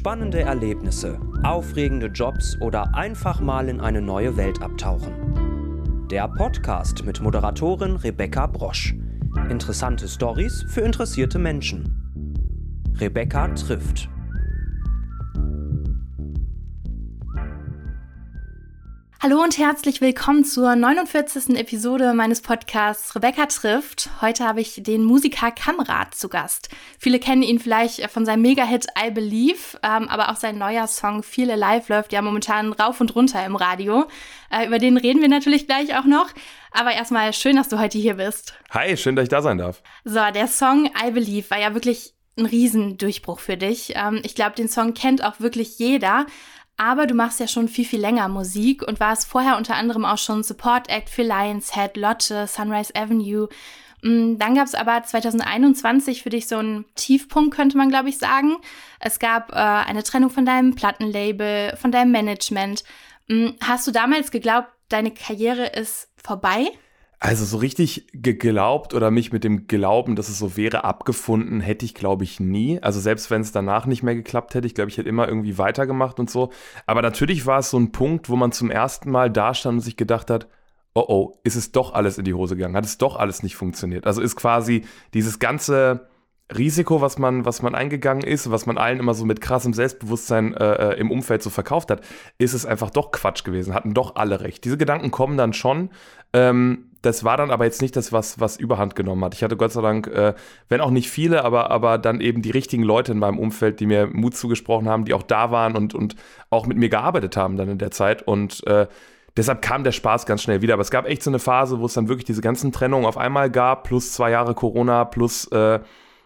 Spannende Erlebnisse, aufregende Jobs oder einfach mal in eine neue Welt abtauchen. Der Podcast mit Moderatorin Rebecca Brosch. Interessante Stories für interessierte Menschen. Rebecca trifft. Hallo und herzlich willkommen zur 49. Episode meines Podcasts Rebecca trifft. Heute habe ich den Musiker Kamrat zu Gast. Viele kennen ihn vielleicht von seinem Mega-Hit I Believe, ähm, aber auch sein neuer Song Feel Alive läuft ja momentan rauf und runter im Radio. Äh, über den reden wir natürlich gleich auch noch. Aber erstmal schön, dass du heute hier bist. Hi, schön, dass ich da sein darf. So, der Song I Believe war ja wirklich ein Riesendurchbruch für dich. Ähm, ich glaube, den Song kennt auch wirklich jeder. Aber du machst ja schon viel, viel länger Musik und warst vorher unter anderem auch schon Support Act für Lions Head, Lotte, Sunrise Avenue. Mm, dann gab es aber 2021 für dich so einen Tiefpunkt, könnte man glaube ich sagen. Es gab äh, eine Trennung von deinem Plattenlabel, von deinem Management. Mm, hast du damals geglaubt, deine Karriere ist vorbei? Also so richtig geglaubt oder mich mit dem Glauben, dass es so wäre, abgefunden, hätte ich, glaube ich, nie. Also selbst wenn es danach nicht mehr geklappt hätte, ich glaube, ich hätte immer irgendwie weitergemacht und so. Aber natürlich war es so ein Punkt, wo man zum ersten Mal da stand und sich gedacht hat, oh oh, ist es doch alles in die Hose gegangen, hat es doch alles nicht funktioniert. Also ist quasi dieses ganze Risiko, was man, was man eingegangen ist, was man allen immer so mit krassem Selbstbewusstsein äh, äh im Umfeld so verkauft hat, ist es einfach doch Quatsch gewesen, hatten doch alle recht. Diese Gedanken kommen dann schon. Ähm, das war dann aber jetzt nicht das, was, was überhand genommen hat. Ich hatte Gott sei Dank, äh, wenn auch nicht viele, aber, aber dann eben die richtigen Leute in meinem Umfeld, die mir Mut zugesprochen haben, die auch da waren und, und auch mit mir gearbeitet haben dann in der Zeit. Und äh, deshalb kam der Spaß ganz schnell wieder. Aber es gab echt so eine Phase, wo es dann wirklich diese ganzen Trennungen auf einmal gab, plus zwei Jahre Corona, plus, äh,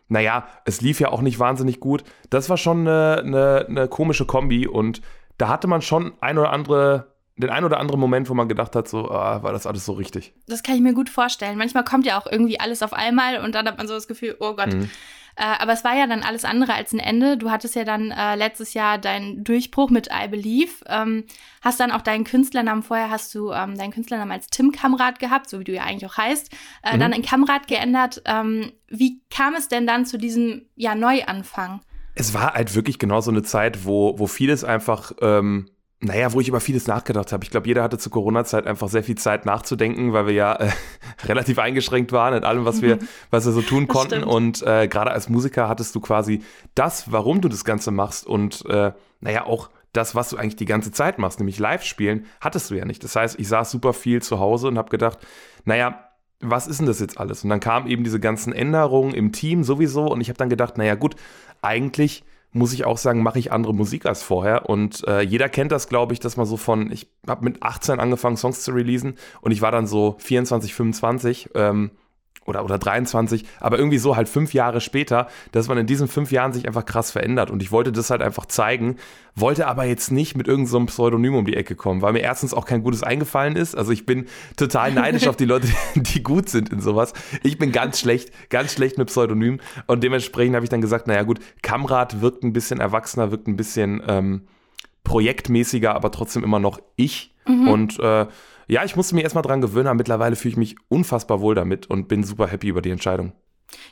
naja, es lief ja auch nicht wahnsinnig gut. Das war schon eine, eine, eine komische Kombi und da hatte man schon ein oder andere den ein oder anderen Moment, wo man gedacht hat, so, ah, war das alles so richtig? Das kann ich mir gut vorstellen. Manchmal kommt ja auch irgendwie alles auf einmal und dann hat man so das Gefühl, oh Gott. Mhm. Äh, aber es war ja dann alles andere als ein Ende. Du hattest ja dann äh, letztes Jahr deinen Durchbruch mit I Believe. Ähm, hast dann auch deinen Künstlernamen, vorher hast du ähm, deinen Künstlernamen als Tim Kamrat gehabt, so wie du ja eigentlich auch heißt, äh, mhm. dann in Kamrat geändert. Ähm, wie kam es denn dann zu diesem ja, Neuanfang? Es war halt wirklich genau so eine Zeit, wo, wo vieles einfach ähm, naja, wo ich über vieles nachgedacht habe. Ich glaube, jeder hatte zur Corona-Zeit einfach sehr viel Zeit nachzudenken, weil wir ja äh, relativ eingeschränkt waren in allem, was wir, was wir so tun konnten. Und äh, gerade als Musiker hattest du quasi das, warum du das Ganze machst und äh, naja, auch das, was du eigentlich die ganze Zeit machst, nämlich live spielen, hattest du ja nicht. Das heißt, ich saß super viel zu Hause und habe gedacht, naja, was ist denn das jetzt alles? Und dann kamen eben diese ganzen Änderungen im Team sowieso und ich habe dann gedacht, naja gut, eigentlich muss ich auch sagen, mache ich andere Musik als vorher. Und äh, jeder kennt das, glaube ich, dass man so von, ich habe mit 18 angefangen, Songs zu releasen und ich war dann so 24, 25. Ähm, oder, oder 23, aber irgendwie so halt fünf Jahre später, dass man in diesen fünf Jahren sich einfach krass verändert. Und ich wollte das halt einfach zeigen, wollte aber jetzt nicht mit irgendeinem so Pseudonym um die Ecke kommen, weil mir erstens auch kein gutes eingefallen ist. Also ich bin total neidisch auf die Leute, die gut sind in sowas. Ich bin ganz schlecht, ganz schlecht mit Pseudonym. Und dementsprechend habe ich dann gesagt, naja gut, Kamrat wirkt ein bisschen erwachsener, wirkt ein bisschen ähm, projektmäßiger, aber trotzdem immer noch ich. Mhm. Und äh, ja, ich musste mich erstmal dran gewöhnen, aber mittlerweile fühle ich mich unfassbar wohl damit und bin super happy über die Entscheidung.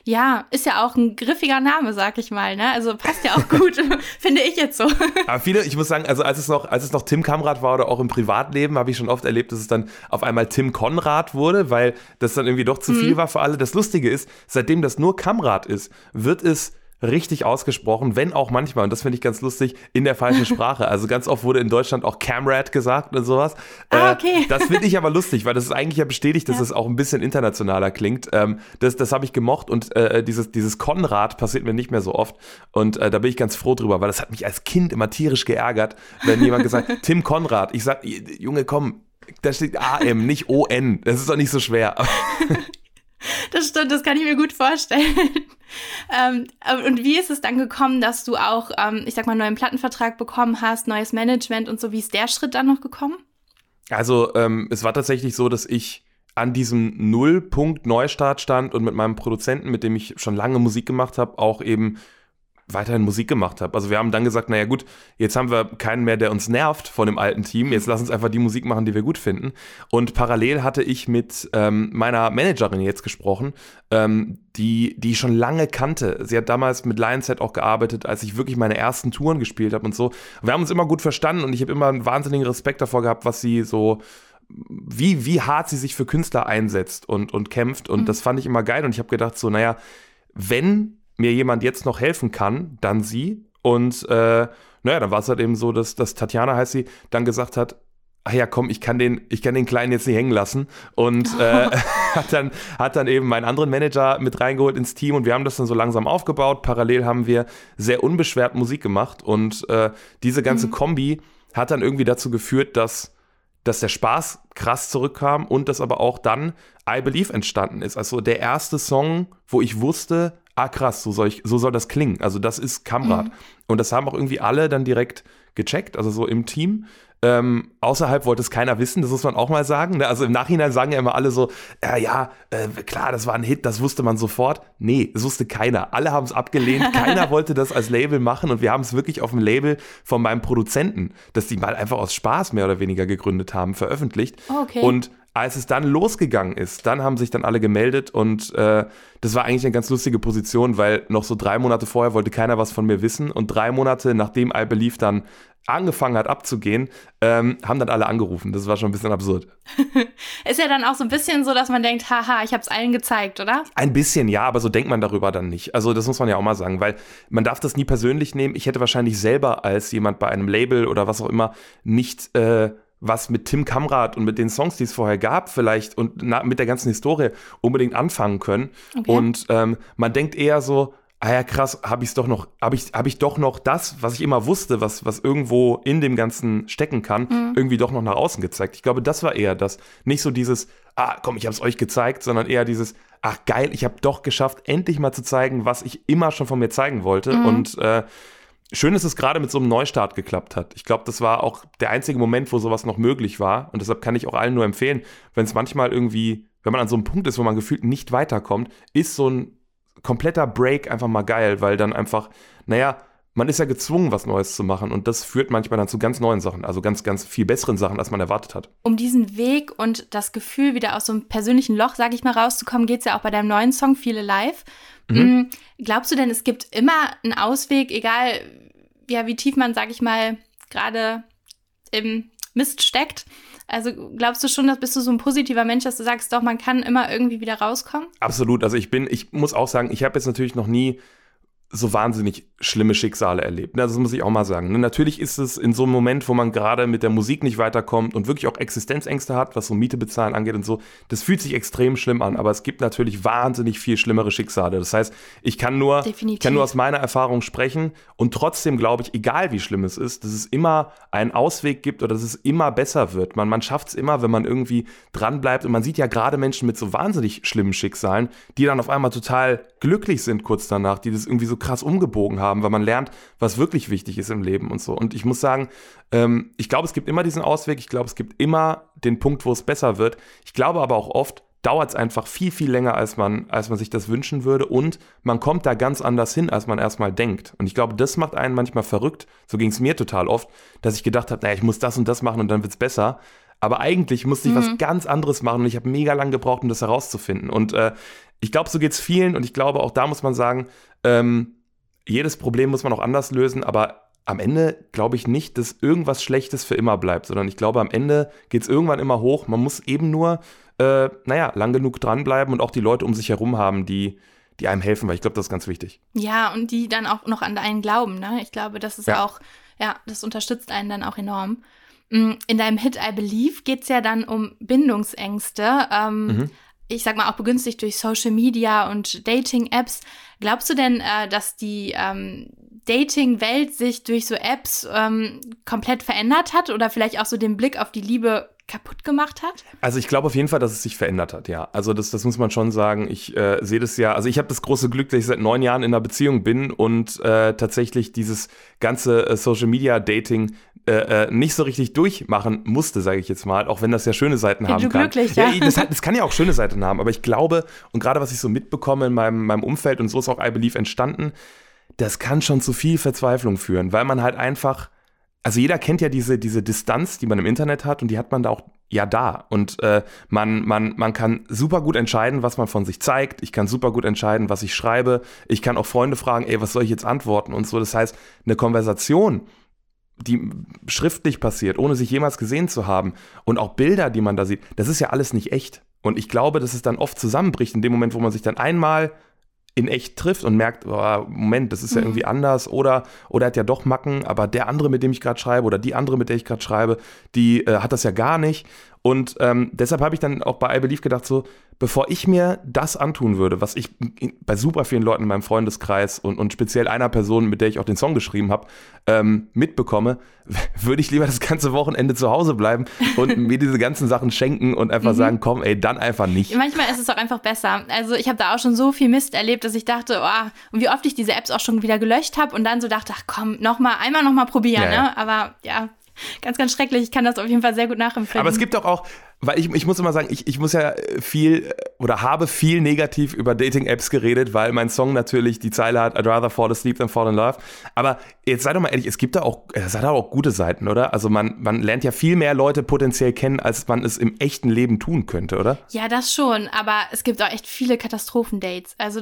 Ja, ist ja auch ein griffiger Name, sag ich mal, ne? Also passt ja auch gut, finde ich jetzt so. Aber viele, ich muss sagen, also als es noch, als es noch Tim Kamrat war oder auch im Privatleben, habe ich schon oft erlebt, dass es dann auf einmal Tim Konrad wurde, weil das dann irgendwie doch zu viel mhm. war für alle. Das Lustige ist, seitdem das nur Kamrat ist, wird es richtig ausgesprochen, wenn auch manchmal, und das finde ich ganz lustig, in der falschen Sprache. Also ganz oft wurde in Deutschland auch Camrad gesagt und sowas. Ah, äh, okay. Äh, das finde ich aber lustig, weil das ist eigentlich ja bestätigt, dass ja. es auch ein bisschen internationaler klingt. Ähm, das das habe ich gemocht und äh, dieses, dieses Konrad passiert mir nicht mehr so oft. Und äh, da bin ich ganz froh drüber, weil das hat mich als Kind immer tierisch geärgert, wenn jemand gesagt Tim Konrad. Ich sag, Junge, komm, da steht AM, nicht ON. Das ist doch nicht so schwer. Das stimmt, das kann ich mir gut vorstellen. ähm, und wie ist es dann gekommen, dass du auch, ähm, ich sag mal, einen neuen Plattenvertrag bekommen hast, neues Management und so? Wie ist der Schritt dann noch gekommen? Also, ähm, es war tatsächlich so, dass ich an diesem Nullpunkt Neustart stand und mit meinem Produzenten, mit dem ich schon lange Musik gemacht habe, auch eben weiterhin Musik gemacht habe. Also wir haben dann gesagt, naja gut, jetzt haben wir keinen mehr, der uns nervt von dem alten Team. Jetzt lass uns einfach die Musik machen, die wir gut finden. Und parallel hatte ich mit ähm, meiner Managerin jetzt gesprochen, ähm, die, die ich schon lange kannte. Sie hat damals mit Lionset auch gearbeitet, als ich wirklich meine ersten Touren gespielt habe und so. Wir haben uns immer gut verstanden und ich habe immer einen wahnsinnigen Respekt davor gehabt, was sie so wie, wie hart sie sich für Künstler einsetzt und, und kämpft. Und mhm. das fand ich immer geil. Und ich habe gedacht, so, naja, wenn mir jemand jetzt noch helfen kann, dann sie. Und äh, naja, dann war es halt eben so, dass, dass Tatjana heißt sie, dann gesagt hat, ach ja, komm, ich kann den, ich kann den Kleinen jetzt nicht hängen lassen. Und äh, hat, dann, hat dann eben meinen anderen Manager mit reingeholt ins Team und wir haben das dann so langsam aufgebaut. Parallel haben wir sehr unbeschwert Musik gemacht und äh, diese ganze mhm. Kombi hat dann irgendwie dazu geführt, dass, dass der Spaß krass zurückkam und dass aber auch dann I Believe entstanden ist. Also der erste Song, wo ich wusste, ah krass, so soll, ich, so soll das klingen. Also das ist Kamrad. Mhm. Und das haben auch irgendwie alle dann direkt gecheckt, also so im Team. Ähm, außerhalb wollte es keiner wissen, das muss man auch mal sagen. Ne? Also im Nachhinein sagen ja immer alle so, ja, ja, äh, klar, das war ein Hit, das wusste man sofort. Nee, das wusste keiner. Alle haben es abgelehnt, keiner wollte das als Label machen und wir haben es wirklich auf dem Label von meinem Produzenten, das die mal einfach aus Spaß mehr oder weniger gegründet haben, veröffentlicht. Okay. Und als es dann losgegangen ist, dann haben sich dann alle gemeldet und äh, das war eigentlich eine ganz lustige Position, weil noch so drei Monate vorher wollte keiner was von mir wissen und drei Monate nachdem I Believe dann angefangen hat abzugehen, ähm, haben dann alle angerufen. Das war schon ein bisschen absurd. ist ja dann auch so ein bisschen so, dass man denkt, haha, ich habe es allen gezeigt, oder? Ein bisschen, ja, aber so denkt man darüber dann nicht. Also das muss man ja auch mal sagen, weil man darf das nie persönlich nehmen. Ich hätte wahrscheinlich selber als jemand bei einem Label oder was auch immer nicht äh, was mit Tim Kamrat und mit den Songs, die es vorher gab, vielleicht und na, mit der ganzen Historie unbedingt anfangen können. Okay. Und ähm, man denkt eher so, ah ja, krass, habe ich doch noch, habe ich, hab ich doch noch das, was ich immer wusste, was, was irgendwo in dem Ganzen stecken kann, mhm. irgendwie doch noch nach außen gezeigt. Ich glaube, das war eher das. Nicht so dieses, ah, komm, ich habe es euch gezeigt, sondern eher dieses, ach geil, ich habe doch geschafft, endlich mal zu zeigen, was ich immer schon von mir zeigen wollte. Mhm. Und äh, schön, dass es gerade mit so einem Neustart geklappt hat. Ich glaube, das war auch der einzige Moment, wo sowas noch möglich war. Und deshalb kann ich auch allen nur empfehlen, wenn es manchmal irgendwie, wenn man an so einem Punkt ist, wo man gefühlt nicht weiterkommt, ist so ein kompletter Break einfach mal geil, weil dann einfach, naja, man ist ja gezwungen, was Neues zu machen und das führt manchmal dann zu ganz neuen Sachen, also ganz, ganz viel besseren Sachen, als man erwartet hat. Um diesen Weg und das Gefühl, wieder aus so einem persönlichen Loch, sag ich mal, rauszukommen, geht es ja auch bei deinem neuen Song Viele Live. Mhm. Mm, glaubst du denn, es gibt immer einen Ausweg, egal ja, wie tief man, sag ich mal, gerade im Mist steckt? Also glaubst du schon, dass bist du so ein positiver Mensch, dass du sagst, doch, man kann immer irgendwie wieder rauskommen? Absolut. Also ich bin, ich muss auch sagen, ich habe jetzt natürlich noch nie so wahnsinnig schlimme Schicksale erlebt. Das muss ich auch mal sagen. Ne? Natürlich ist es in so einem Moment, wo man gerade mit der Musik nicht weiterkommt und wirklich auch Existenzängste hat, was so Miete bezahlen angeht und so, das fühlt sich extrem schlimm an. Aber es gibt natürlich wahnsinnig viel schlimmere Schicksale. Das heißt, ich kann nur, kann nur aus meiner Erfahrung sprechen und trotzdem glaube ich, egal wie schlimm es ist, dass es immer einen Ausweg gibt oder dass es immer besser wird. Man, man schafft es immer, wenn man irgendwie dranbleibt. Und man sieht ja gerade Menschen mit so wahnsinnig schlimmen Schicksalen, die dann auf einmal total glücklich sind kurz danach, die das irgendwie so krass umgebogen haben, weil man lernt, was wirklich wichtig ist im Leben und so. Und ich muss sagen, ähm, ich glaube, es gibt immer diesen Ausweg, ich glaube, es gibt immer den Punkt, wo es besser wird. Ich glaube aber auch oft, dauert es einfach viel, viel länger, als man, als man sich das wünschen würde. Und man kommt da ganz anders hin, als man erstmal denkt. Und ich glaube, das macht einen manchmal verrückt. So ging es mir total oft, dass ich gedacht habe, naja, ich muss das und das machen und dann wird es besser. Aber eigentlich musste ich mhm. was ganz anderes machen und ich habe mega lang gebraucht, um das herauszufinden. Und äh, ich glaube, so geht es vielen und ich glaube, auch da muss man sagen, ähm, jedes Problem muss man auch anders lösen, aber am Ende glaube ich nicht, dass irgendwas Schlechtes für immer bleibt, sondern ich glaube, am Ende geht es irgendwann immer hoch. Man muss eben nur, äh, naja, lang genug dranbleiben und auch die Leute um sich herum haben, die, die einem helfen, weil ich glaube, das ist ganz wichtig. Ja, und die dann auch noch an einen glauben, ne? Ich glaube, das ist ja. auch, ja, das unterstützt einen dann auch enorm. Mm, in deinem Hit I Believe geht es ja dann um Bindungsängste. Ähm, mhm ich sag mal, auch begünstigt durch Social Media und Dating-Apps. Glaubst du denn, äh, dass die ähm, Dating-Welt sich durch so Apps ähm, komplett verändert hat oder vielleicht auch so den Blick auf die Liebe kaputt gemacht hat? Also ich glaube auf jeden Fall, dass es sich verändert hat, ja. Also das, das muss man schon sagen. Ich äh, sehe das ja, also ich habe das große Glück, dass ich seit neun Jahren in einer Beziehung bin und äh, tatsächlich dieses ganze äh, Social Media Dating äh, äh, nicht so richtig durchmachen musste, sage ich jetzt mal, auch wenn das ja schöne Seiten Bin haben kann. Glücklich, ja. ja das, das, kann ja auch schöne Seiten haben, aber ich glaube, und gerade was ich so mitbekomme in meinem, meinem Umfeld, und so ist auch I Believe entstanden, das kann schon zu viel Verzweiflung führen, weil man halt einfach, also jeder kennt ja diese, diese Distanz, die man im Internet hat und die hat man da auch ja da. Und äh, man, man, man kann super gut entscheiden, was man von sich zeigt. Ich kann super gut entscheiden, was ich schreibe. Ich kann auch Freunde fragen, ey, was soll ich jetzt antworten und so. Das heißt, eine Konversation, die schriftlich passiert, ohne sich jemals gesehen zu haben und auch Bilder, die man da sieht, das ist ja alles nicht echt. Und ich glaube, dass es dann oft zusammenbricht in dem Moment, wo man sich dann einmal in echt trifft und merkt, oh, Moment, das ist ja mhm. irgendwie anders oder oder hat ja doch Macken, aber der andere, mit dem ich gerade schreibe oder die andere, mit der ich gerade schreibe, die äh, hat das ja gar nicht. Und ähm, deshalb habe ich dann auch bei I Believe gedacht, so, bevor ich mir das antun würde, was ich bei super vielen Leuten in meinem Freundeskreis und, und speziell einer Person, mit der ich auch den Song geschrieben habe, ähm, mitbekomme, würde ich lieber das ganze Wochenende zu Hause bleiben und mir diese ganzen Sachen schenken und einfach mhm. sagen, komm, ey, dann einfach nicht. Manchmal ist es auch einfach besser. Also ich habe da auch schon so viel Mist erlebt, dass ich dachte, oh, und wie oft ich diese Apps auch schon wieder gelöscht habe und dann so dachte, ach komm, noch mal, einmal noch mal probieren, ja, ne? Ja. Aber ja, ganz, ganz schrecklich. Ich kann das auf jeden Fall sehr gut nachempfinden. Aber es gibt doch auch, weil ich, ich muss immer sagen, ich, ich muss ja viel oder habe viel negativ über Dating-Apps geredet, weil mein Song natürlich die Zeile hat, I'd rather fall asleep than fall in love. Aber jetzt sei doch mal ehrlich, es gibt da auch, es hat auch gute Seiten, oder? Also man, man lernt ja viel mehr Leute potenziell kennen, als man es im echten Leben tun könnte, oder? Ja, das schon, aber es gibt auch echt viele Katastrophendates. Also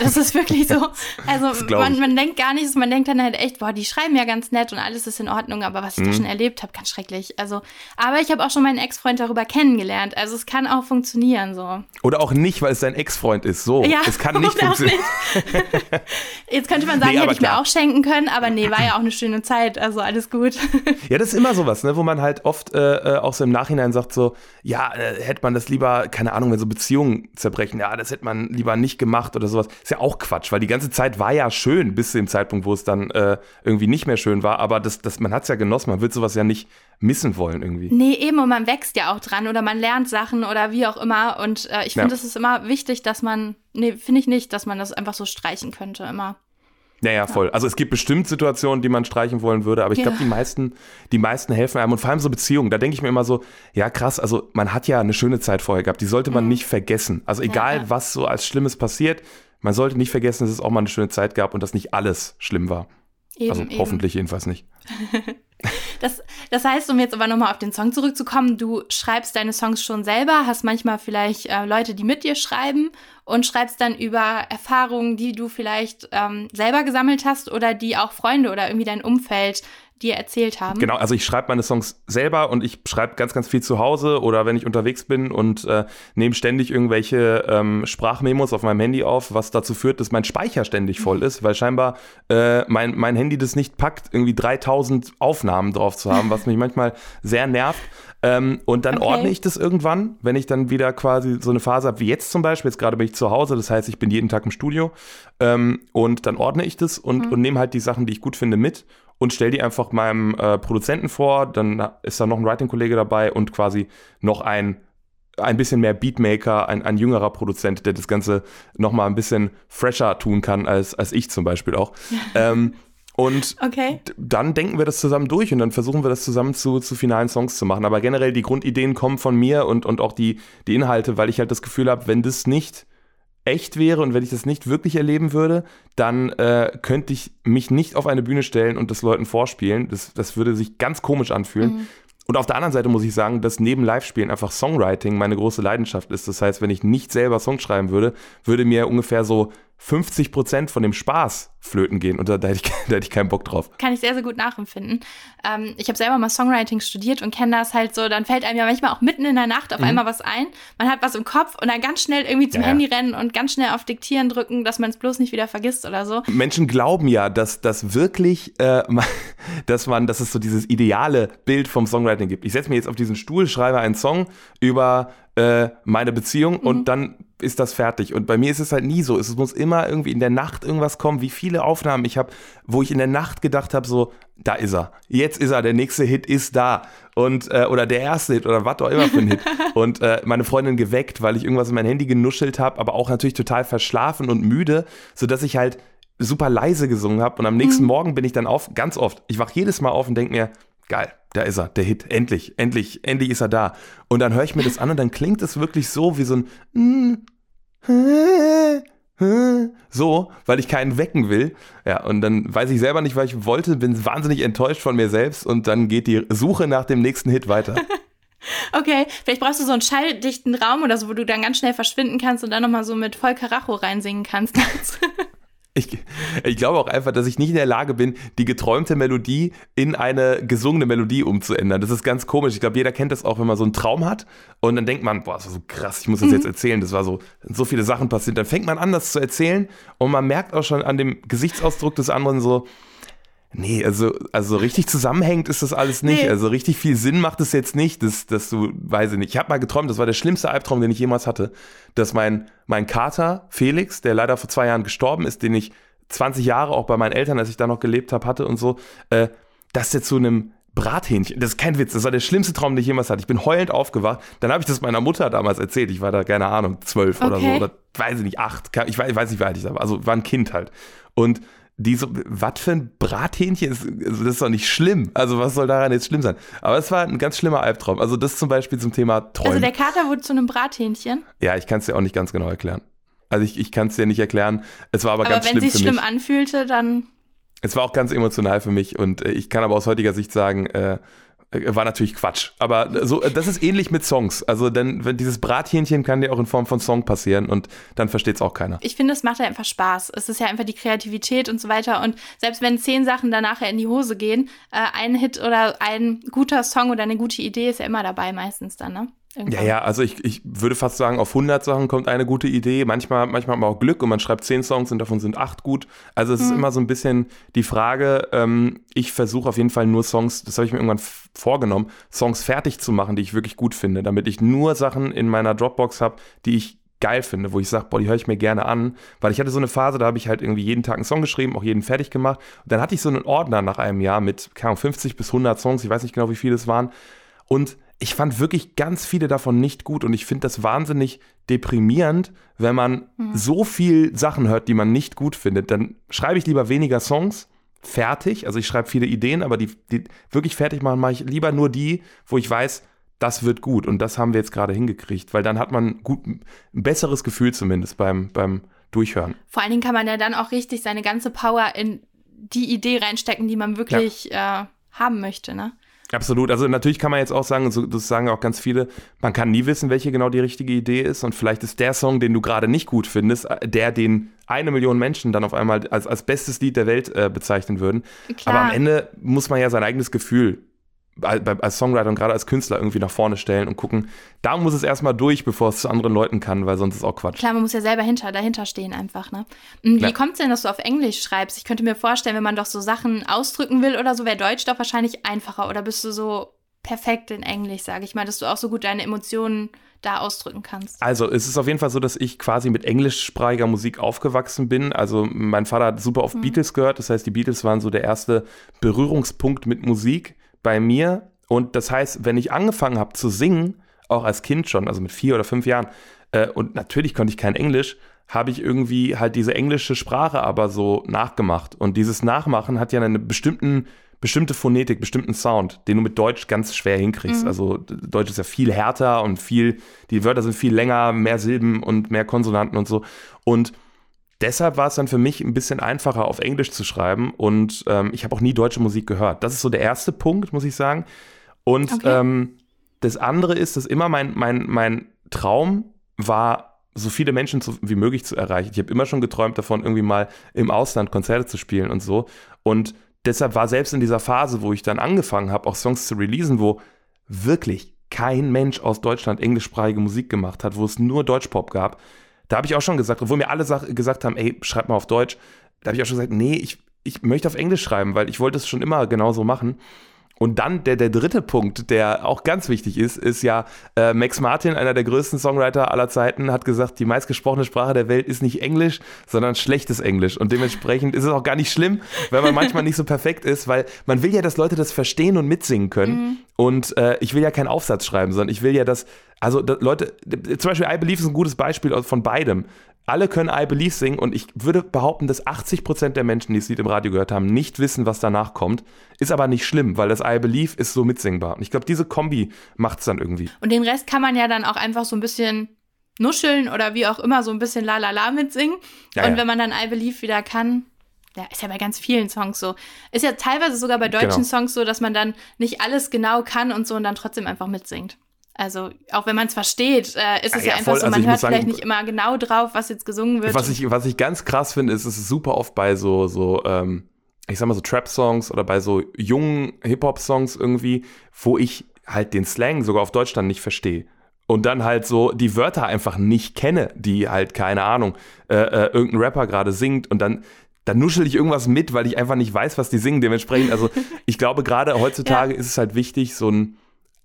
das ist wirklich so. Also man, man denkt gar nicht, man denkt dann halt echt, boah, die schreiben ja ganz nett und alles ist in Ordnung, aber was ich mhm. da schon erlebt habe, ganz schrecklich. Also, aber ich habe auch schon meinen Ex-Freund darüber kennengelernt. Also es kann auch funktionieren so. Oder auch nicht, weil es dein Ex-Freund ist. So, ja, es kann nicht funktionieren. Nicht. Jetzt könnte man sagen, nee, hätte ich klar. mir auch schenken können, aber nee, war ja auch eine schöne Zeit, also alles gut. ja, das ist immer sowas, ne, wo man halt oft äh, äh, auch so im Nachhinein sagt so, ja, äh, hätte man das lieber, keine Ahnung, wenn so Beziehungen zerbrechen, ja, das hätte man lieber nicht gemacht oder sowas. Ist ja auch Quatsch, weil die ganze Zeit war ja schön, bis zu dem Zeitpunkt, wo es dann äh, irgendwie nicht mehr schön war, aber das, das, man hat es ja genossen, man wird sowas ja nicht missen wollen irgendwie. Nee, eben, und man wächst ja auch dran oder man lernt Sachen oder wie auch immer. Und äh, ich finde, ja. es ist immer wichtig, dass man, nee, finde ich nicht, dass man das einfach so streichen könnte immer. Ja, ja, voll. Also es gibt bestimmt Situationen, die man streichen wollen würde, aber ich ja. glaube, die meisten, die meisten helfen einem. Und vor allem so Beziehungen, da denke ich mir immer so, ja krass, also man hat ja eine schöne Zeit vorher gehabt, die sollte man mhm. nicht vergessen. Also egal, ja, ja. was so als Schlimmes passiert, man sollte nicht vergessen, dass es auch mal eine schöne Zeit gab und dass nicht alles schlimm war. Eben, also hoffentlich eben. jedenfalls nicht. Das, das heißt, um jetzt aber nochmal auf den Song zurückzukommen, du schreibst deine Songs schon selber, hast manchmal vielleicht äh, Leute, die mit dir schreiben und schreibst dann über Erfahrungen, die du vielleicht ähm, selber gesammelt hast oder die auch Freunde oder irgendwie dein Umfeld dir erzählt haben. Genau, also ich schreibe meine Songs selber und ich schreibe ganz, ganz viel zu Hause oder wenn ich unterwegs bin und äh, nehme ständig irgendwelche ähm, Sprachmemos auf meinem Handy auf, was dazu führt, dass mein Speicher ständig voll ist, weil scheinbar äh, mein, mein Handy das nicht packt, irgendwie 3000 Aufnahmen drauf zu haben, was mich manchmal sehr nervt. Ähm, und dann okay. ordne ich das irgendwann, wenn ich dann wieder quasi so eine Phase habe, wie jetzt zum Beispiel. Jetzt gerade bin ich zu Hause, das heißt, ich bin jeden Tag im Studio. Ähm, und dann ordne ich das und, mhm. und nehme halt die Sachen, die ich gut finde, mit und stelle die einfach meinem äh, Produzenten vor. Dann ist da noch ein Writing-Kollege dabei und quasi noch ein ein bisschen mehr Beatmaker, ein, ein jüngerer Produzent, der das Ganze noch mal ein bisschen fresher tun kann als, als ich zum Beispiel auch. ähm, und okay. dann denken wir das zusammen durch und dann versuchen wir das zusammen zu, zu finalen Songs zu machen. Aber generell die Grundideen kommen von mir und, und auch die, die Inhalte, weil ich halt das Gefühl habe, wenn das nicht echt wäre und wenn ich das nicht wirklich erleben würde, dann äh, könnte ich mich nicht auf eine Bühne stellen und das Leuten vorspielen. Das, das würde sich ganz komisch anfühlen. Mhm. Und auf der anderen Seite muss ich sagen, dass neben Live-Spielen einfach Songwriting meine große Leidenschaft ist. Das heißt, wenn ich nicht selber Songs schreiben würde, würde mir ungefähr so 50 Prozent von dem Spaß flöten gehen und da, da, hätte ich, da hätte ich keinen Bock drauf. Kann ich sehr, sehr gut nachempfinden. Ähm, ich habe selber mal Songwriting studiert und kenne das halt so, dann fällt einem ja manchmal auch mitten in der Nacht auf mhm. einmal was ein. Man hat was im Kopf und dann ganz schnell irgendwie zum ja, Handy rennen und ganz schnell auf Diktieren drücken, dass man es bloß nicht wieder vergisst oder so. Menschen glauben ja, dass das wirklich, äh, dass man, dass es so dieses ideale Bild vom Songwriting gibt. Ich setze mir jetzt auf diesen Stuhl, schreibe einen Song über äh, meine Beziehung mhm. und dann ist das fertig. Und bei mir ist es halt nie so. Es muss immer irgendwie in der Nacht irgendwas kommen. Wie viele Aufnahmen ich habe, wo ich in der Nacht gedacht habe, so, da ist er. Jetzt ist er. Der nächste Hit ist da. Und, äh, oder der erste Hit oder was auch immer für ein Hit. und äh, meine Freundin geweckt, weil ich irgendwas in mein Handy genuschelt habe, aber auch natürlich total verschlafen und müde, sodass ich halt super leise gesungen habe. Und am nächsten mhm. Morgen bin ich dann auf, ganz oft, ich wach jedes Mal auf und denke mir, geil, da ist er, der Hit, endlich, endlich, endlich ist er da. Und dann höre ich mir das an und dann klingt es wirklich so wie so ein so, weil ich keinen wecken will. Ja, und dann weiß ich selber nicht, was ich wollte, bin wahnsinnig enttäuscht von mir selbst und dann geht die Suche nach dem nächsten Hit weiter. okay, vielleicht brauchst du so einen schalldichten Raum oder so, wo du dann ganz schnell verschwinden kannst und dann nochmal so mit voll Karacho reinsingen kannst. Ich, ich, glaube auch einfach, dass ich nicht in der Lage bin, die geträumte Melodie in eine gesungene Melodie umzuändern. Das ist ganz komisch. Ich glaube, jeder kennt das auch, wenn man so einen Traum hat und dann denkt man, boah, das war so krass, ich muss das mhm. jetzt erzählen. Das war so, so viele Sachen passiert. Dann fängt man an, das zu erzählen und man merkt auch schon an dem Gesichtsausdruck des anderen so, Nee, also, also richtig zusammenhängt ist das alles nicht. Nee. Also richtig viel Sinn macht es jetzt nicht, dass, dass du, weiß ich nicht. Ich habe mal geträumt, das war der schlimmste Albtraum, den ich jemals hatte, dass mein, mein Kater Felix, der leider vor zwei Jahren gestorben ist, den ich 20 Jahre auch bei meinen Eltern, als ich da noch gelebt habe, hatte und so, äh, dass der zu einem Brathähnchen, das ist kein Witz, das war der schlimmste Traum, den ich jemals hatte. Ich bin heulend aufgewacht. Dann habe ich das meiner Mutter damals erzählt. Ich war da, keine Ahnung, zwölf okay. oder so, oder weiß ich nicht, acht. Ich weiß, ich weiß nicht, wie alt ich war. Also war ein Kind halt. Und die so, was für ein Brathähnchen ist, also das ist doch nicht schlimm. Also was soll daran jetzt schlimm sein? Aber es war ein ganz schlimmer Albtraum. Also das zum Beispiel zum Thema Träumen. Also der Kater wurde zu einem Brathähnchen? Ja, ich kann es dir auch nicht ganz genau erklären. Also ich, ich kann es dir nicht erklären. Es war aber, aber ganz schlimm für mich. Aber wenn es sich schlimm anfühlte, dann... Es war auch ganz emotional für mich und äh, ich kann aber aus heutiger Sicht sagen, äh, war natürlich Quatsch. Aber so, das ist ähnlich mit Songs. Also, denn wenn dieses Brathähnchen kann dir auch in Form von Song passieren und dann versteht es auch keiner. Ich finde, es macht ja einfach Spaß. Es ist ja einfach die Kreativität und so weiter. Und selbst wenn zehn Sachen danach in die Hose gehen, äh, ein Hit oder ein guter Song oder eine gute Idee ist ja immer dabei meistens dann, ne? Irgendwann. Ja, ja, also ich, ich würde fast sagen, auf 100 Sachen kommt eine gute Idee. Manchmal, manchmal hat man auch Glück und man schreibt 10 Songs und davon sind 8 gut. Also es mhm. ist immer so ein bisschen die Frage, ähm, ich versuche auf jeden Fall nur Songs, das habe ich mir irgendwann vorgenommen, Songs fertig zu machen, die ich wirklich gut finde, damit ich nur Sachen in meiner Dropbox habe, die ich geil finde, wo ich sage, boah, die höre ich mir gerne an, weil ich hatte so eine Phase, da habe ich halt irgendwie jeden Tag einen Song geschrieben, auch jeden fertig gemacht. Und dann hatte ich so einen Ordner nach einem Jahr mit, keine Ahnung, 50 bis 100 Songs, ich weiß nicht genau, wie viele es waren. Und ich fand wirklich ganz viele davon nicht gut und ich finde das wahnsinnig deprimierend, wenn man mhm. so viel Sachen hört, die man nicht gut findet. Dann schreibe ich lieber weniger Songs fertig. Also ich schreibe viele Ideen, aber die, die wirklich fertig machen, mache ich lieber nur die, wo ich weiß, das wird gut. Und das haben wir jetzt gerade hingekriegt, weil dann hat man gut, ein besseres Gefühl zumindest beim, beim Durchhören. Vor allen Dingen kann man ja dann auch richtig seine ganze Power in die Idee reinstecken, die man wirklich ja. äh, haben möchte, ne? Absolut. Also natürlich kann man jetzt auch sagen, das sagen auch ganz viele, man kann nie wissen, welche genau die richtige Idee ist. Und vielleicht ist der Song, den du gerade nicht gut findest, der, den eine Million Menschen dann auf einmal als, als bestes Lied der Welt äh, bezeichnen würden. Klar. Aber am Ende muss man ja sein eigenes Gefühl als Songwriter und gerade als Künstler irgendwie nach vorne stellen und gucken, da muss es erstmal durch, bevor es zu anderen Leuten kann, weil sonst ist auch Quatsch. Klar, man muss ja selber hinter, dahinter stehen einfach, ne? Wie ja. kommt es denn, dass du auf Englisch schreibst? Ich könnte mir vorstellen, wenn man doch so Sachen ausdrücken will oder so, wäre Deutsch doch wahrscheinlich einfacher. Oder bist du so perfekt in Englisch, sage ich mal, dass du auch so gut deine Emotionen da ausdrücken kannst? Also es ist auf jeden Fall so, dass ich quasi mit englischsprachiger Musik aufgewachsen bin. Also mein Vater hat super auf mhm. Beatles gehört. Das heißt, die Beatles waren so der erste Berührungspunkt mit Musik bei mir. Und das heißt, wenn ich angefangen habe zu singen, auch als Kind schon, also mit vier oder fünf Jahren, äh, und natürlich konnte ich kein Englisch, habe ich irgendwie halt diese englische Sprache aber so nachgemacht. Und dieses Nachmachen hat ja eine bestimmten, bestimmte Phonetik, bestimmten Sound, den du mit Deutsch ganz schwer hinkriegst. Mhm. Also Deutsch ist ja viel härter und viel, die Wörter sind viel länger, mehr Silben und mehr Konsonanten und so. Und deshalb war es dann für mich ein bisschen einfacher, auf Englisch zu schreiben. Und ähm, ich habe auch nie deutsche Musik gehört. Das ist so der erste Punkt, muss ich sagen. Und okay. ähm, das andere ist, dass immer mein, mein, mein Traum war, so viele Menschen zu, wie möglich zu erreichen. Ich habe immer schon geträumt davon, irgendwie mal im Ausland Konzerte zu spielen und so. Und deshalb war selbst in dieser Phase, wo ich dann angefangen habe, auch Songs zu releasen, wo wirklich kein Mensch aus Deutschland englischsprachige Musik gemacht hat, wo es nur Deutschpop gab, da habe ich auch schon gesagt, obwohl mir alle gesagt haben, ey, schreib mal auf Deutsch, da habe ich auch schon gesagt, nee, ich, ich möchte auf Englisch schreiben, weil ich wollte es schon immer genauso machen. Und dann der, der dritte Punkt, der auch ganz wichtig ist, ist ja, äh, Max Martin, einer der größten Songwriter aller Zeiten, hat gesagt, die meistgesprochene Sprache der Welt ist nicht Englisch, sondern schlechtes Englisch. Und dementsprechend ist es auch gar nicht schlimm, wenn man manchmal nicht so perfekt ist, weil man will ja, dass Leute das verstehen und mitsingen können. Mhm. Und äh, ich will ja keinen Aufsatz schreiben, sondern ich will ja, dass, also dass Leute, zum Beispiel I Believe ist ein gutes Beispiel von beidem alle können I Believe singen und ich würde behaupten, dass 80% der Menschen, die das Lied im Radio gehört haben, nicht wissen, was danach kommt. Ist aber nicht schlimm, weil das I Believe ist so mitsingbar. Und ich glaube, diese Kombi macht es dann irgendwie. Und den Rest kann man ja dann auch einfach so ein bisschen nuscheln oder wie auch immer so ein bisschen la la la mitsingen. Ja, und ja. wenn man dann I Believe wieder kann, ja, ist ja bei ganz vielen Songs so. Ist ja teilweise sogar bei deutschen Genau. Songs so, dass man dann nicht alles genau kann und so und dann trotzdem einfach mitsingt. Also, auch wenn man es versteht, äh, ist es Ah, ja, ja, einfach voll. so, Also man ich hört sagen, vielleicht nicht immer genau drauf, was jetzt gesungen wird. Was ich, was ich ganz krass finde, ist, es ist super oft bei so, so ähm, ich sag mal so Trap-Songs oder bei so jungen Hip-Hop-Songs irgendwie, wo ich halt den Slang sogar auf Deutsch dann nicht verstehe. Und dann halt so die Wörter einfach nicht kenne, die halt, keine Ahnung, äh, äh, irgendein Rapper gerade singt und dann, dann nuschel ich irgendwas mit, weil ich einfach nicht weiß, was die singen. Dementsprechend, also ich glaube, gerade heutzutage ist es halt wichtig, so ein,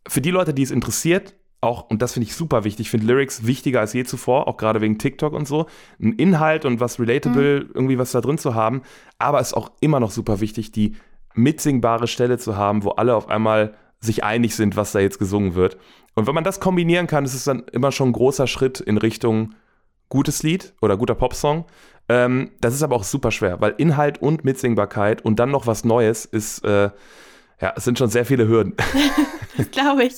für die Leute, die es interessiert, auch, und das finde ich super wichtig, ich finde Lyrics wichtiger als je zuvor, auch gerade wegen TikTok und so, ein Inhalt und was relatable, irgendwie was da drin zu haben, aber es ist auch immer noch super wichtig, die mitsingbare Stelle zu haben, wo alle auf einmal sich einig sind, was da jetzt gesungen wird. Und wenn man das kombinieren kann, ist es dann immer schon ein großer Schritt in Richtung gutes Lied oder guter Popsong. Ähm, das ist aber auch super schwer, weil Inhalt und Mitsingbarkeit und dann noch was Neues ist, äh, ja, es sind schon sehr viele Hürden. Das glaube ich.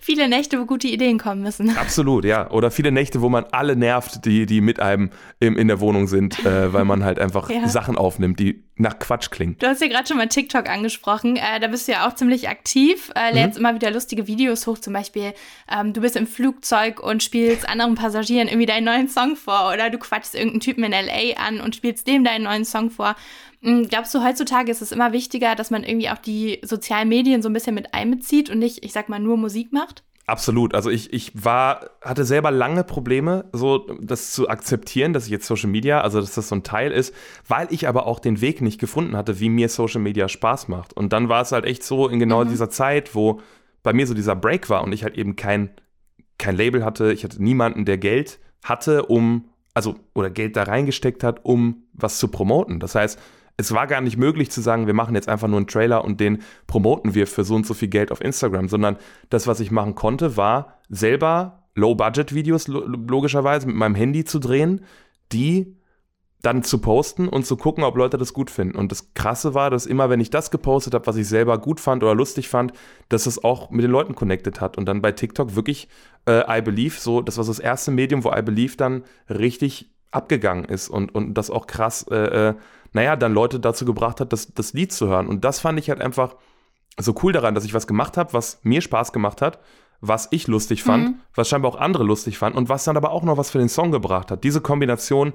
Viele Nächte, wo gute Ideen kommen müssen. Absolut, ja. Oder viele Nächte, wo man alle nervt, die, die mit einem im, in der Wohnung sind, äh, weil man halt einfach Ja. Sachen aufnimmt, die nach Quatsch klingen. Du hast ja gerade schon mal TikTok angesprochen. Äh, da bist du ja auch ziemlich aktiv. Äh, Mhm. lädst immer wieder lustige Videos hoch. Zum Beispiel, ähm, du bist im Flugzeug und spielst anderen Passagieren irgendwie deinen neuen Song vor. Oder du quatschst irgendeinen Typen in L.A. an und spielst dem deinen neuen Song vor. Mhm, Glaubst du, heutzutage ist es immer wichtiger, dass man irgendwie auch die sozialen Medien so ein bisschen mit einbezieht und nicht, ich sag mal, nur Musik macht? Absolut. Also ich, ich war, hatte selber lange Probleme, so das zu akzeptieren, dass ich jetzt Social Media, also dass das so ein Teil ist, weil ich aber auch den Weg nicht gefunden hatte, wie mir Social Media Spaß macht. Und dann war es halt echt so in genau dieser Zeit, wo bei mir so dieser Break war und ich halt eben kein, kein Label hatte, ich hatte niemanden, der Geld hatte, um, also, oder Geld da reingesteckt hat, um was zu promoten. Das heißt, es war gar nicht möglich zu sagen, wir machen jetzt einfach nur einen Trailer und den promoten wir für so und so viel Geld auf Instagram, sondern das, was ich machen konnte, war selber Low-Budget-Videos lo logischerweise mit meinem Handy zu drehen, die dann zu posten und zu gucken, ob Leute das gut finden. Und das Krasse war, dass immer, wenn ich das gepostet habe, was ich selber gut fand oder lustig fand, dass es auch mit den Leuten connected hat. Und dann bei TikTok wirklich äh, I Believe, so, das war so das erste Medium, wo I Believe dann richtig abgegangen ist und, und das auch krass, äh, äh, naja, dann Leute dazu gebracht hat, das, das Lied zu hören. Und das fand ich halt einfach so cool daran, dass ich was gemacht habe, was mir Spaß gemacht hat, was ich lustig fand, was scheinbar auch andere lustig fanden und was dann aber auch noch was für den Song gebracht hat. Diese Kombination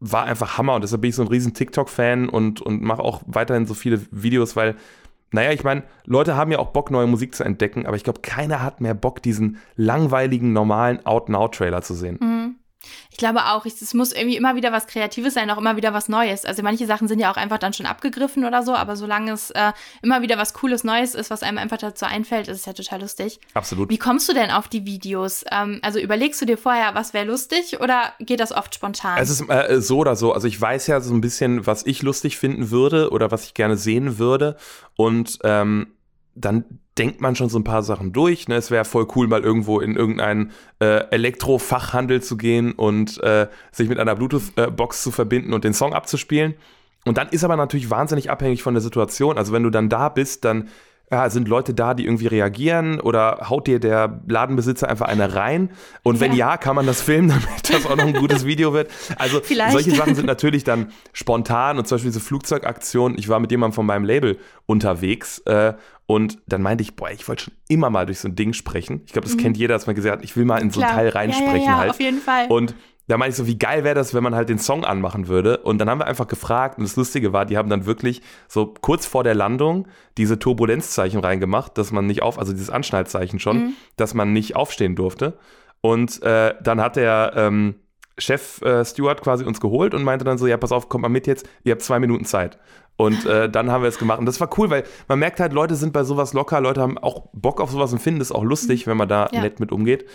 war einfach Hammer und deshalb bin ich so ein riesen TikTok-Fan und, und mache auch weiterhin so viele Videos, weil, naja, ich meine, Leute haben ja auch Bock, neue Musik zu entdecken, aber ich glaube, keiner hat mehr Bock, diesen langweiligen, normalen Out-Now-Trailer zu sehen. Ich glaube auch, es muss irgendwie immer wieder was Kreatives sein, auch immer wieder was Neues. Also manche Sachen sind ja auch einfach dann schon abgegriffen oder so, aber solange es äh, immer wieder was Cooles Neues ist, was einem einfach dazu einfällt, ist es ja total lustig. Absolut. Wie kommst du denn auf die Videos? Ähm, also überlegst du dir vorher, was wäre lustig oder geht das oft spontan? Es ist äh, so oder so. Also ich weiß ja so ein bisschen, was ich lustig finden würde oder was ich gerne sehen würde. Und ähm, dann denkt man schon so ein paar Sachen durch. Ne? Es wäre voll cool, mal irgendwo in irgendeinen äh, Elektrofachhandel zu gehen und äh, sich mit einer Bluetooth-Box zu verbinden und den Song abzuspielen. Und dann ist aber natürlich wahnsinnig abhängig von der Situation. Also wenn du dann da bist, dann ja, sind Leute da, die irgendwie reagieren oder haut dir der Ladenbesitzer einfach eine rein? Und wenn Ja. ja, kann man das filmen, damit das auch noch ein gutes Video wird. Also Vielleicht. solche Sachen sind natürlich dann spontan und zum Beispiel diese Flugzeugaktion. Ich war mit jemandem von meinem Label unterwegs äh, und dann meinte ich, boah, ich wollte schon immer mal durch so ein Ding sprechen. Ich glaube, das kennt jeder, dass man gesagt hat, ich will mal in so ein Mhm. Teil Ja, ja, reinsprechen ja, halt. auf jeden Fall. Und da meinte ich so, wie geil wäre das, wenn man halt den Song anmachen würde. Und dann haben wir einfach gefragt und das Lustige war, die haben dann wirklich so kurz vor der Landung diese Turbulenzzeichen reingemacht, dass man nicht auf, also dieses Anschnallzeichen schon, Mhm. dass man nicht aufstehen durfte. Und äh, dann hat der ähm, Chef äh, Steward quasi uns geholt und meinte dann so, ja, pass auf, kommt mal mit jetzt, ihr habt zwei Minuten Zeit. Und äh, dann haben wir es gemacht. Und das war cool, weil man merkt halt, Leute sind bei sowas locker, Leute haben auch Bock auf sowas und finden es auch lustig, wenn man da Ja. nett mit umgeht.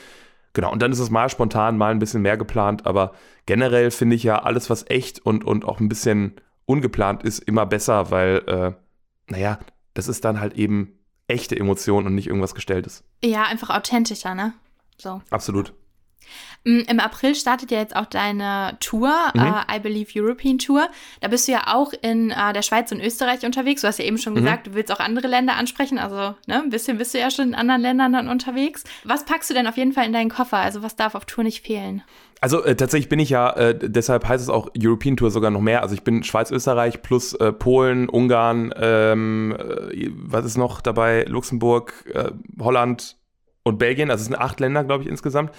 Genau, und dann ist es mal spontan, mal ein bisschen mehr geplant, aber generell finde ich ja alles, was echt und, und auch ein bisschen ungeplant ist, immer besser, weil, äh, naja, das ist dann halt eben echte Emotion und nicht irgendwas Gestelltes. ja, einfach authentischer, ne? So. Absolut. Mm, Im April startet ja jetzt auch deine Tour, mhm. äh, I Believe European Tour. Da bist du ja auch in äh, der Schweiz und Österreich unterwegs. Du hast ja eben schon mhm. gesagt, du willst auch andere Länder ansprechen. Also ne, ein bisschen bist du ja schon in anderen Ländern dann unterwegs. Was packst du denn auf jeden Fall in deinen Koffer? Also was darf auf Tour nicht fehlen? Also äh, tatsächlich bin ich ja, äh, deshalb heißt es auch European Tour sogar noch mehr. Also ich bin Schweiz, Österreich plus äh, Polen, Ungarn, ähm, äh, was ist noch dabei? Luxemburg, Holland und Belgien. Also es sind acht Länder, glaube ich, insgesamt.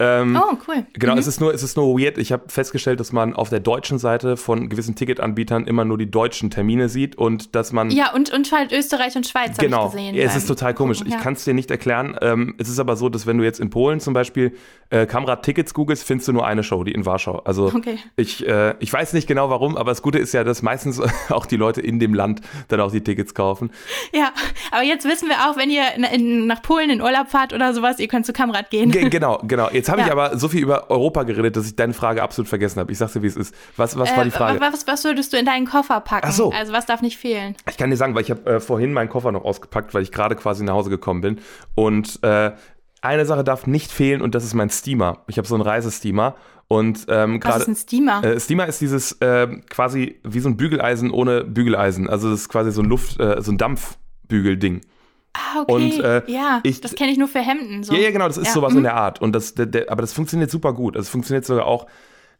Ähm, oh, cool. Genau, mhm. es, ist nur, es ist nur weird. Ich habe festgestellt, dass man auf der deutschen Seite von gewissen Ticketanbietern immer nur die deutschen Termine sieht und dass man. Ja, und, und halt Österreich und Schweiz genau. ich gesehen. Ja, es ist total komisch. Ja. Ich kann es dir nicht erklären. Ähm, es ist aber so, dass wenn du jetzt in Polen zum Beispiel äh, Kamera-Tickets googelst, findest du nur eine Show, die in Warschau. Also okay. ich, äh, ich weiß nicht genau warum, aber das Gute ist ja, dass meistens auch die Leute in dem Land dann auch die Tickets kaufen. Ja, aber jetzt wissen wir auch, wenn ihr in, in, nach Polen in Urlaub fahrt oder sowas, ihr könnt zu Kamerad gehen. G genau, genau. Jetzt habe ja. ich aber so viel über Europa geredet, dass ich deine Frage absolut vergessen habe. Ich sag's dir, wie es ist. Was, was äh, war die Frage? Was, was würdest du in deinen Koffer packen? Ach so. Also was darf nicht fehlen? Ich kann dir sagen, weil ich habe äh, vorhin meinen Koffer noch ausgepackt, weil ich gerade quasi nach Hause gekommen bin. Und äh, eine Sache darf nicht fehlen und das ist mein Steamer. Ich habe so einen Reisesteamer und ähm, Was ist ein Steamer? Äh, Steamer ist dieses äh, quasi wie so ein Bügeleisen ohne Bügeleisen. Also das ist quasi so ein Luft, äh, so ein Dampfbügelding. Ah, okay. Und, äh, ja, ich, das kenne ich nur für Hemden. So. Ja, ja, genau, das ist ja. sowas mhm. in der Art. Und das, der, der, aber das funktioniert super gut. Das funktioniert sogar auch,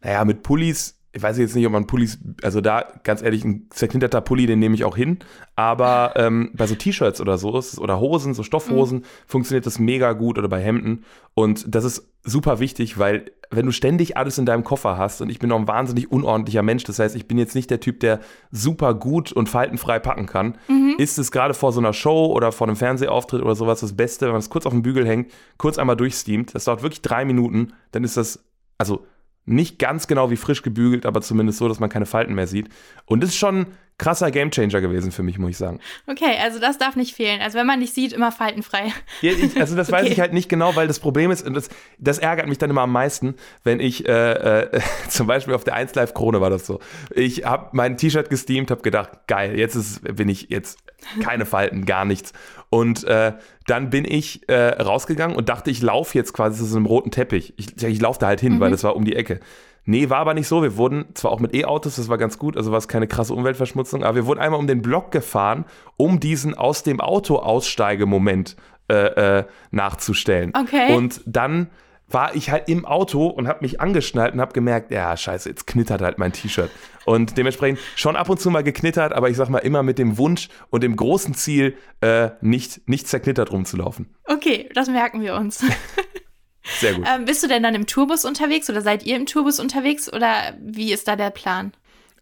naja, mit Pullis. Ich weiß jetzt nicht, ob man Pullis, also da ganz ehrlich, ein zerknitterter Pulli, den nehme ich auch hin. Aber ähm, bei so T-Shirts oder so oder Hosen, so Stoffhosen, mhm. funktioniert das mega gut oder bei Hemden. Und das ist super wichtig, weil wenn du ständig alles in deinem Koffer hast und ich bin auch ein wahnsinnig unordentlicher Mensch, das heißt, ich bin jetzt nicht der Typ, der super gut und faltenfrei packen kann, mhm. ist es gerade vor so einer Show oder vor einem Fernsehauftritt oder sowas das Beste, wenn man es kurz auf den Bügel hängt, kurz einmal durchsteamt. Das dauert wirklich drei Minuten, dann ist das, also nicht ganz genau wie frisch gebügelt, aber zumindest so, dass man keine Falten mehr sieht. Und das ist schon krasser Gamechanger gewesen für mich, muss ich sagen. Okay, also das darf nicht fehlen. Also wenn man nicht sieht, immer faltenfrei. Ja, ich, also das okay. weiß ich halt nicht genau, weil das Problem ist, und das, das ärgert mich dann immer am meisten, wenn ich äh, äh, zum Beispiel auf der 1 Live Krone war das so. Ich habe mein T-Shirt gesteamt, habe gedacht, geil, jetzt ist, bin ich jetzt keine Falten, gar nichts. Und äh, dann bin ich äh, rausgegangen und dachte, ich laufe jetzt quasi zu so einem roten Teppich. Ich, ich laufe da halt hin, mhm. weil das war um die Ecke. Nee, war aber nicht so. Wir wurden zwar auch mit E-Autos, das war ganz gut, also war es keine krasse Umweltverschmutzung, aber wir wurden einmal um den Block gefahren, um diesen aus dem Auto aussteigemoment äh, äh, nachzustellen. Okay. Und dann war ich halt im Auto und habe mich angeschnallt und habe gemerkt, ja, scheiße, jetzt knittert halt mein T-Shirt. Und dementsprechend schon ab und zu mal geknittert, aber ich sag mal immer mit dem Wunsch und dem großen Ziel, äh, nicht, nicht zerknittert rumzulaufen. Okay, das merken wir uns. Sehr gut. Ähm, bist du denn dann im Tourbus unterwegs oder seid ihr im Tourbus unterwegs oder wie ist da der Plan?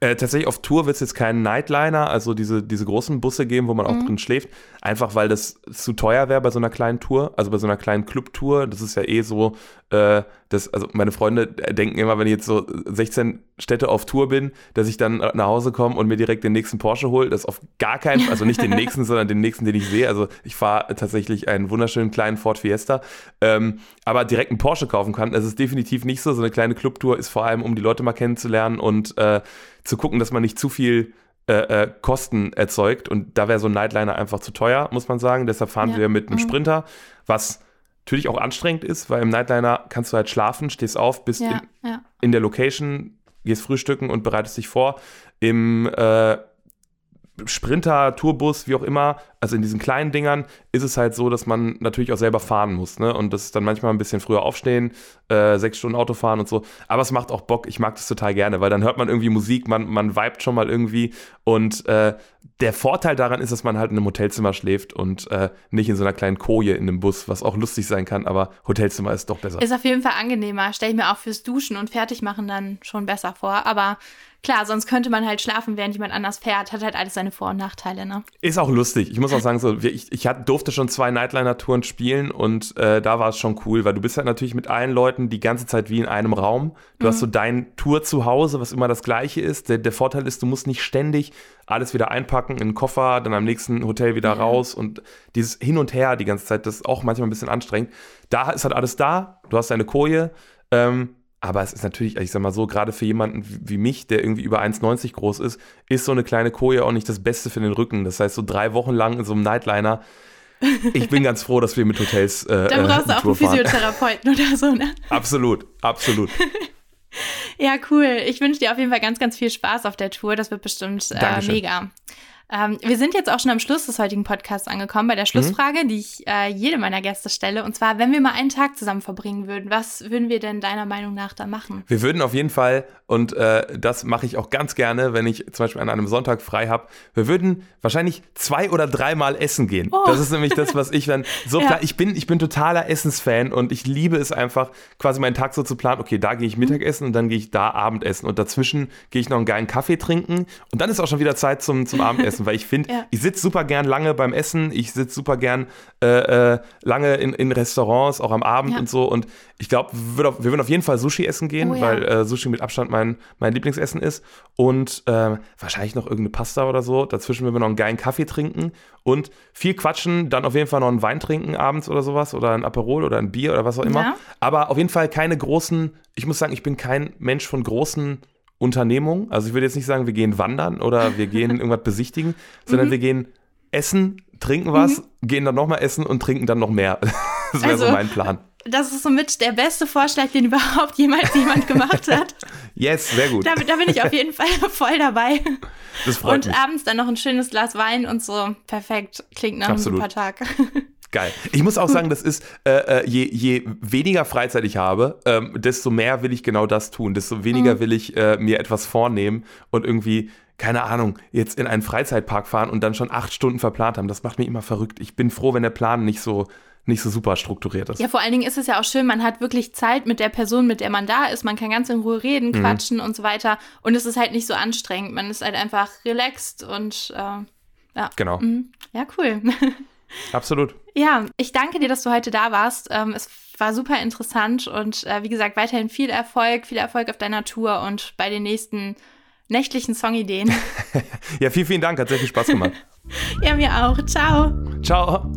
Äh, tatsächlich auf Tour wird es jetzt keinen Nightliner, also diese, diese großen Busse geben, wo man auch mhm. drin schläft. Einfach weil das zu teuer wäre bei so einer kleinen Tour, also bei so einer kleinen Clubtour. Das ist ja eh so, äh, dass, also meine Freunde denken immer, wenn ich jetzt so 16 Städte auf Tour bin, dass ich dann nach Hause komme und mir direkt den nächsten Porsche hole. Das ist auf gar keinen also nicht den nächsten, sondern den nächsten, den ich sehe. Also ich fahre tatsächlich einen wunderschönen kleinen Ford Fiesta. Ähm, aber direkt einen Porsche kaufen kann, das ist definitiv nicht so. So eine kleine Clubtour ist vor allem, um die Leute mal kennenzulernen und äh, zu gucken, dass man nicht zu viel äh, äh, Kosten erzeugt. Und da wäre so ein Nightliner einfach zu teuer, muss man sagen. Deshalb fahren ja. wir mit einem mhm. Sprinter, was natürlich auch anstrengend ist, weil im Nightliner kannst du halt schlafen, stehst auf, bist ja, in, ja. in, der Location, gehst frühstücken und bereitest dich vor. Im äh, Sprinter, Tourbus, wie auch immer, also in diesen kleinen Dingern, ist es halt so, dass man natürlich auch selber fahren muss. Ne? Und das ist dann manchmal ein bisschen früher aufstehen, äh, sechs Stunden Auto fahren und so. Aber es macht auch Bock. Ich mag das total gerne, weil dann hört man irgendwie Musik, man, man vibet schon mal irgendwie. Und äh, der Vorteil daran ist, dass man halt in einem Hotelzimmer schläft und äh, nicht in so einer kleinen Koje in einem Bus, was auch lustig sein kann, aber Hotelzimmer ist doch besser. Ist auf jeden Fall angenehmer. Stelle ich mir auch fürs Duschen und Fertigmachen dann schon besser vor. Aber klar, sonst könnte man halt schlafen, während jemand anders fährt. Hat halt alles seine Vor- und Nachteile, ne? Ist auch lustig. Ich muss auch sagen, so, ich, ich durfte schon zwei Nightliner-Touren spielen und äh, da war es schon cool, weil du bist halt natürlich mit allen Leuten die ganze Zeit wie in einem Raum. Du mhm. hast so dein Tour zu Hause, was immer das gleiche ist. Der, der, Vorteil ist, du musst nicht ständig alles wieder einpacken in den Koffer, dann am nächsten Hotel wieder ja. raus und dieses Hin und Her die ganze Zeit, das ist auch manchmal ein bisschen anstrengend. Da ist halt alles da, du hast deine Koje, ähm, aber es ist natürlich, ich sag mal so, gerade für jemanden wie mich, der irgendwie über 1,90 groß ist, ist so eine kleine Koje auch nicht das Beste für den Rücken. Das heißt, so drei Wochen lang in so einem Nightliner, ich bin ganz froh, dass wir mit Hotels. Äh, Dann brauchst du auch einen Physiotherapeuten oder so, ne? Absolut, absolut. ja, cool. Ich wünsche dir auf jeden Fall ganz, ganz viel Spaß auf der Tour. Das wird bestimmt äh, mega. Ähm, wir sind jetzt auch schon am Schluss des heutigen Podcasts angekommen, bei der Schlussfrage, mhm. die ich äh, jedem meiner Gäste stelle. Und zwar, wenn wir mal einen Tag zusammen verbringen würden, was würden wir denn deiner Meinung nach da machen? Wir würden auf jeden Fall, und äh, das mache ich auch ganz gerne, wenn ich zum Beispiel an einem Sonntag frei habe, wir würden wahrscheinlich zwei oder dreimal essen gehen. Oh. Das ist nämlich das, was ich dann so ja. klar, ich bin, ich bin totaler Essensfan und ich liebe es einfach, quasi meinen Tag so zu planen, okay, da gehe ich Mittagessen und dann gehe ich da Abendessen und dazwischen gehe ich noch einen geilen Kaffee trinken und dann ist auch schon wieder Zeit zum, zum Abendessen essen, weil ich finde, ja. ich sitze super gern lange beim Essen, ich sitze super gern äh, äh, lange in, in Restaurants, auch am Abend ja. und so. Und ich glaube, wir, wir, würden auf jeden Fall Sushi essen gehen, oh, ja. weil äh, Sushi mit Abstand mein, mein Lieblingsessen ist. Und äh, wahrscheinlich noch irgendeine Pasta oder so. Dazwischen würden wir noch einen geilen Kaffee trinken und viel quatschen, dann auf jeden Fall noch einen Wein trinken abends oder sowas oder ein Aperol oder ein Bier oder was auch immer. Aber auf jeden Fall keine großen, ich muss sagen, ich bin kein Mensch von großen Unternehmung. Also ich würde jetzt nicht sagen, wir gehen wandern oder wir gehen irgendwas besichtigen, sondern mhm. wir gehen essen, trinken was, mhm. gehen dann nochmal essen und trinken dann noch mehr. Das wäre also, so mein Plan. Das ist somit der beste Vorschlag, den überhaupt jemals jemand gemacht hat. yes, sehr gut. Da, da, bin ich auf jeden Fall voll dabei. Das freut und mich. abends dann noch ein schönes Glas Wein und so. Perfekt. Klingt nach Absolut. einem super Tag. Geil. Ich muss auch sagen, das ist, äh, äh, je, je weniger Freizeit ich habe, ähm, desto mehr will ich genau das tun. Desto weniger mhm. will ich äh, mir etwas vornehmen und irgendwie, keine Ahnung, jetzt in einen Freizeitpark fahren und dann schon acht Stunden verplant haben. Das macht mich immer verrückt. Ich bin froh, wenn der Plan nicht so nicht so super strukturiert ist. Ja, vor allen Dingen ist es ja auch schön, man hat wirklich Zeit mit der Person, mit der man da ist. Man kann ganz in Ruhe reden, mhm. quatschen und so weiter. Und es ist halt nicht so anstrengend. Man ist halt einfach relaxed und äh, ja. Genau. Mhm. Ja, cool. Absolut. Ja, ich danke dir, dass du heute da warst. Ähm, es war super interessant und äh, wie gesagt, weiterhin viel Erfolg, viel Erfolg auf deiner Tour und bei den nächsten nächtlichen Songideen. ja, vielen, vielen Dank. Hat sehr viel Spaß gemacht. ja, mir auch. Ciao. Ciao.